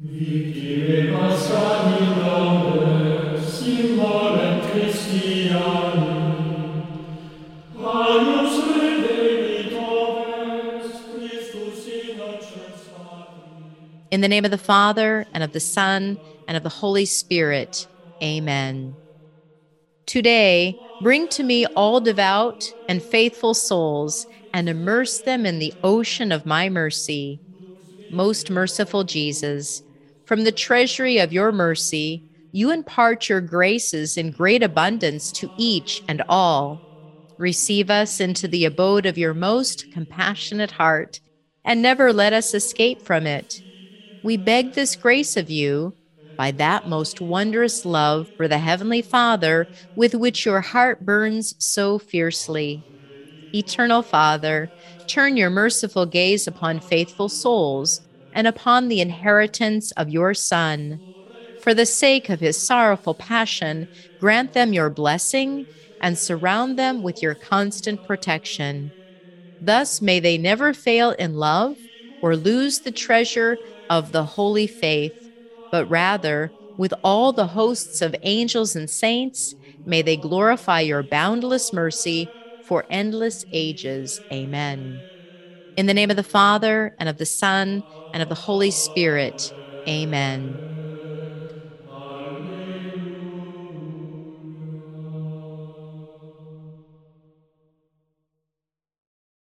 In the name of the Father, and of the Son, and of the Holy Spirit. Amen. Today, bring to me all devout and faithful souls and immerse them in the ocean of my mercy. Most merciful Jesus, from the treasury of your mercy, you impart your graces in great abundance to each and all. Receive us into the abode of your most compassionate heart, and never let us escape from it. We beg this grace of you by that most wondrous love for the Heavenly Father with which your heart burns so fiercely. Eternal Father, turn your merciful gaze upon faithful souls and upon the inheritance of your Son. For the sake of his sorrowful passion, grant them your blessing and surround them with your constant protection. Thus may they never fail in love or lose the treasure of the holy faith, but rather, with all the hosts of angels and saints, may they glorify your boundless mercy for endless ages. Amen. In the name of the Father, and of the Son, and of the Holy Spirit. Amen.